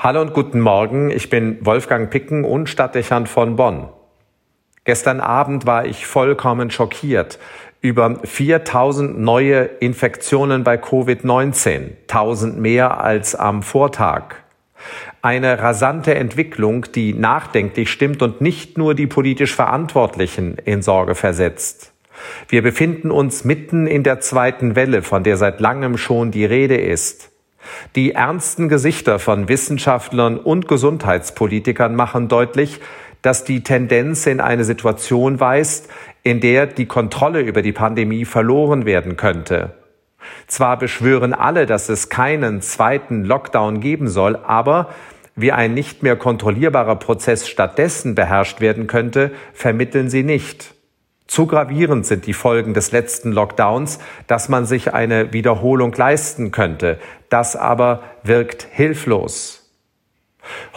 Hallo und guten Morgen, ich bin Wolfgang Picken und Stadtdechant von Bonn. Gestern Abend war ich vollkommen schockiert über 4000 neue Infektionen bei Covid-19, 1000 mehr als am Vortag. Eine rasante Entwicklung, die nachdenklich stimmt und nicht nur die politisch Verantwortlichen in Sorge versetzt. Wir befinden uns mitten in der zweiten Welle, von der seit langem schon die Rede ist. Die ernsten Gesichter von Wissenschaftlern und Gesundheitspolitikern machen deutlich, dass die Tendenz in eine Situation weist, in der die Kontrolle über die Pandemie verloren werden könnte. Zwar beschwören alle, dass es keinen zweiten Lockdown geben soll, aber wie ein nicht mehr kontrollierbarer Prozess stattdessen beherrscht werden könnte, vermitteln sie nicht. Zu gravierend sind die Folgen des letzten Lockdowns, dass man sich eine Wiederholung leisten könnte. Das aber wirkt hilflos.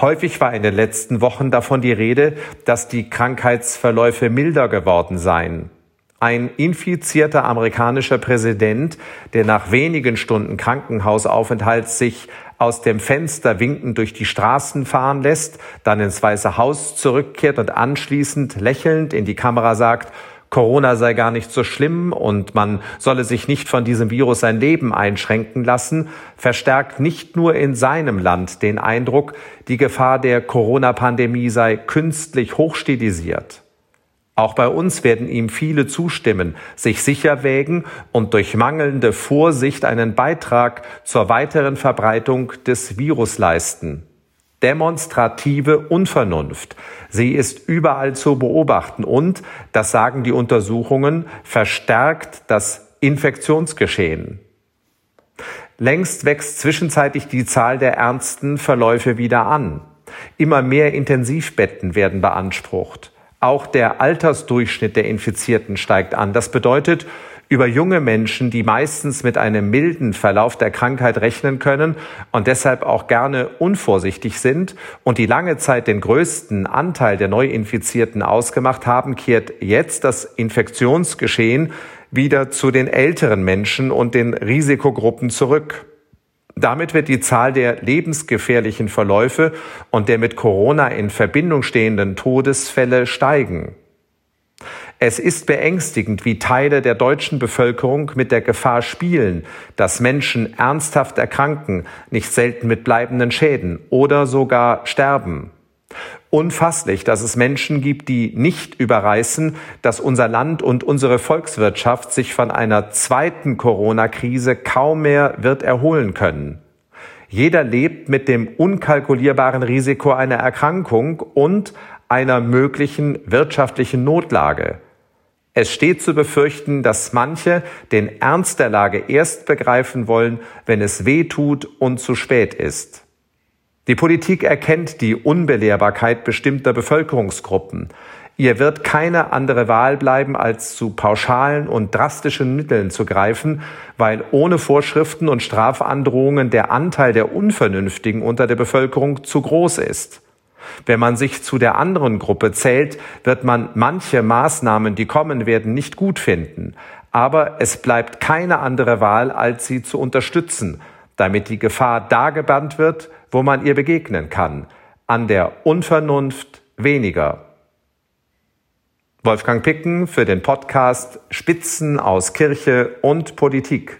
Häufig war in den letzten Wochen davon die Rede, dass die Krankheitsverläufe milder geworden seien. Ein infizierter amerikanischer Präsident, der nach wenigen Stunden Krankenhausaufenthalt sich aus dem Fenster winkend durch die Straßen fahren lässt, dann ins Weiße Haus zurückkehrt und anschließend lächelnd in die Kamera sagt, Corona sei gar nicht so schlimm und man solle sich nicht von diesem Virus sein Leben einschränken lassen, verstärkt nicht nur in seinem Land den Eindruck, die Gefahr der Corona-Pandemie sei künstlich hochstilisiert. Auch bei uns werden ihm viele zustimmen, sich sicher wägen und durch mangelnde Vorsicht einen Beitrag zur weiteren Verbreitung des Virus leisten demonstrative Unvernunft. Sie ist überall zu beobachten und, das sagen die Untersuchungen, verstärkt das Infektionsgeschehen. Längst wächst zwischenzeitlich die Zahl der ernsten Verläufe wieder an. Immer mehr Intensivbetten werden beansprucht. Auch der Altersdurchschnitt der Infizierten steigt an. Das bedeutet, über junge Menschen, die meistens mit einem milden Verlauf der Krankheit rechnen können und deshalb auch gerne unvorsichtig sind und die lange Zeit den größten Anteil der Neuinfizierten ausgemacht haben, kehrt jetzt das Infektionsgeschehen wieder zu den älteren Menschen und den Risikogruppen zurück. Damit wird die Zahl der lebensgefährlichen Verläufe und der mit Corona in Verbindung stehenden Todesfälle steigen. Es ist beängstigend, wie Teile der deutschen Bevölkerung mit der Gefahr spielen, dass Menschen ernsthaft erkranken, nicht selten mit bleibenden Schäden oder sogar sterben. Unfasslich, dass es Menschen gibt, die nicht überreißen, dass unser Land und unsere Volkswirtschaft sich von einer zweiten Corona-Krise kaum mehr wird erholen können. Jeder lebt mit dem unkalkulierbaren Risiko einer Erkrankung und einer möglichen wirtschaftlichen Notlage. Es steht zu befürchten, dass manche den Ernst der Lage erst begreifen wollen, wenn es weh tut und zu spät ist. Die Politik erkennt die Unbelehrbarkeit bestimmter Bevölkerungsgruppen. Ihr wird keine andere Wahl bleiben, als zu pauschalen und drastischen Mitteln zu greifen, weil ohne Vorschriften und Strafandrohungen der Anteil der Unvernünftigen unter der Bevölkerung zu groß ist. Wenn man sich zu der anderen Gruppe zählt, wird man manche Maßnahmen, die kommen werden, nicht gut finden. Aber es bleibt keine andere Wahl, als sie zu unterstützen, damit die Gefahr da gebannt wird, wo man ihr begegnen kann. An der Unvernunft weniger. Wolfgang Picken für den Podcast Spitzen aus Kirche und Politik.